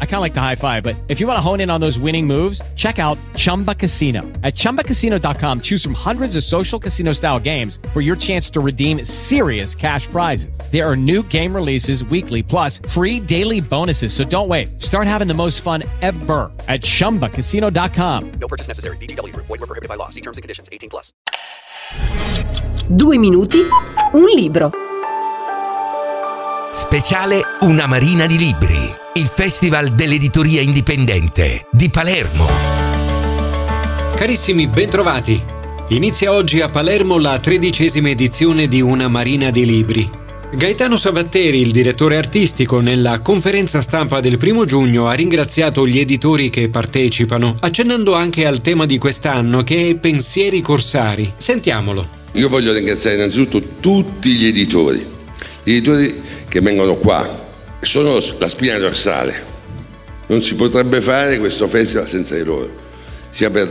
I kind of like the high five, but if you want to hone in on those winning moves, check out Chumba Casino. At ChumbaCasino.com, choose from hundreds of social casino style games for your chance to redeem serious cash prizes. There are new game releases weekly, plus free daily bonuses. So don't wait. Start having the most fun ever at ChumbaCasino.com. No purchase necessary. VGW Group. Void were prohibited by law. See terms and conditions. 18 plus. Due minuti, un libro. Speciale Una Marina di Libri, il Festival dell'Editoria Indipendente di Palermo. Carissimi, bentrovati. Inizia oggi a Palermo la tredicesima edizione di Una Marina di Libri. Gaetano Savatteri, il direttore artistico, nella conferenza stampa del primo giugno ha ringraziato gli editori che partecipano, accennando anche al tema di quest'anno che è Pensieri Corsari. Sentiamolo. Io voglio ringraziare innanzitutto tutti gli editori, gli editori che vengono qua, sono la spina dorsale. Non si potrebbe fare questo festival senza di loro, sia per,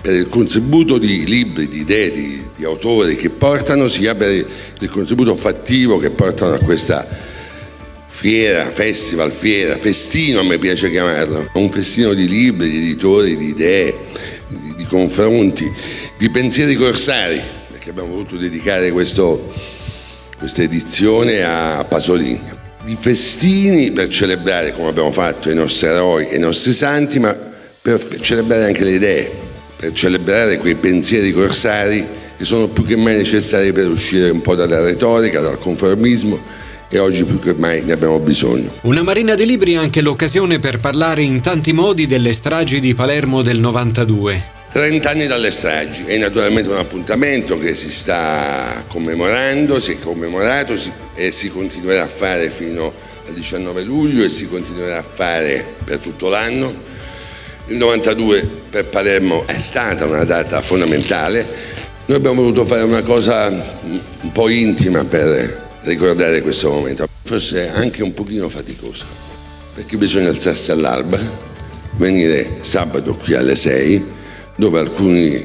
per il contributo di libri, di idee, di, di, autori che portano, sia per il contributo fattivo che portano a questa fiera, festival, fiera, festino a me piace chiamarlo, un festino di libri, di editori, di idee, di, di confronti, di pensieri corsari, perché abbiamo voluto dedicare questo, questa edizione a Pasolini, di festini per celebrare, come abbiamo fatto, i nostri eroi e i nostri santi, ma per celebrare anche le idee, per celebrare quei pensieri corsari che sono più che mai necessari per uscire un po' dalla retorica, dal conformismo e oggi più che mai ne abbiamo bisogno. Una marina di libri è anche l'occasione per parlare in tanti modi delle stragi di Palermo del 92. 30 anni dalle stragi, è naturalmente un appuntamento che si sta commemorando, si è commemorato e si continuerà a fare fino al 19 luglio e si continuerà a fare per tutto l'anno. Il 92 per Palermo è stata una data fondamentale, noi abbiamo voluto fare una cosa un po' intima per ricordare questo momento, forse anche un pochino faticosa, perché bisogna alzarsi all'alba, venire sabato qui alle 6 dove alcuni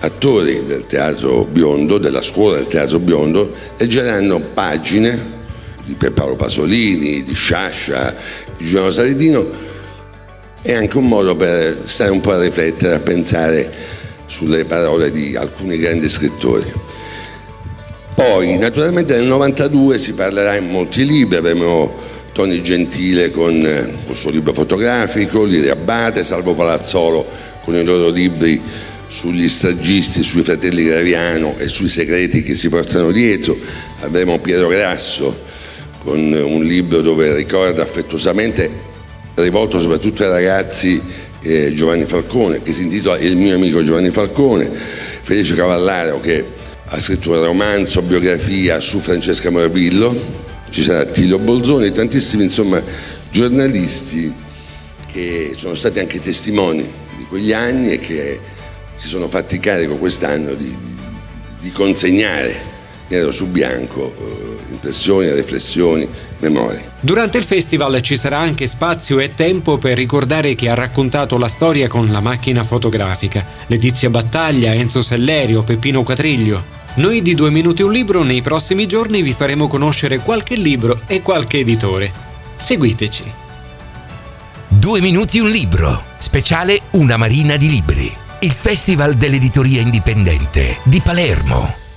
attori del teatro biondo, della scuola del teatro biondo, leggeranno pagine di Pierpaolo Pasolini, di Sciascia, di Giovanni Saridino, è anche un modo per stare un po' a riflettere, a pensare sulle parole di alcuni grandi scrittori. Poi, naturalmente nel 92 si parlerà in molti libri, avremo Tony Gentile con il suo libro fotografico, Liri Abate, Salvo Palazzolo con i loro libri sugli stagisti, sui fratelli Graviano e sui segreti che si portano dietro. Avremo Piero Grasso con un libro dove ricorda affettuosamente, rivolto soprattutto ai ragazzi, eh, Giovanni Falcone, che si intitola Il mio amico Giovanni Falcone, Felice Cavallaro che ha scritto un romanzo, biografia su Francesca Morvillo, ci sarà Attilio Bolzoni e tantissimi insomma, giornalisti che sono stati anche testimoni quegli anni e che si sono fatti carico quest'anno di, di consegnare nero su bianco eh, impressioni, riflessioni, memorie. Durante il festival ci sarà anche spazio e tempo per ricordare chi ha raccontato la storia con la macchina fotografica, Letizia Battaglia, Enzo Sellerio, Peppino Quatriglio. Noi di Due Minuti un Libro nei prossimi giorni vi faremo conoscere qualche libro e qualche editore. Seguiteci. Due Minuti un Libro Speciale Una Marina di Libri, il Festival dell'Editoria Indipendente di Palermo.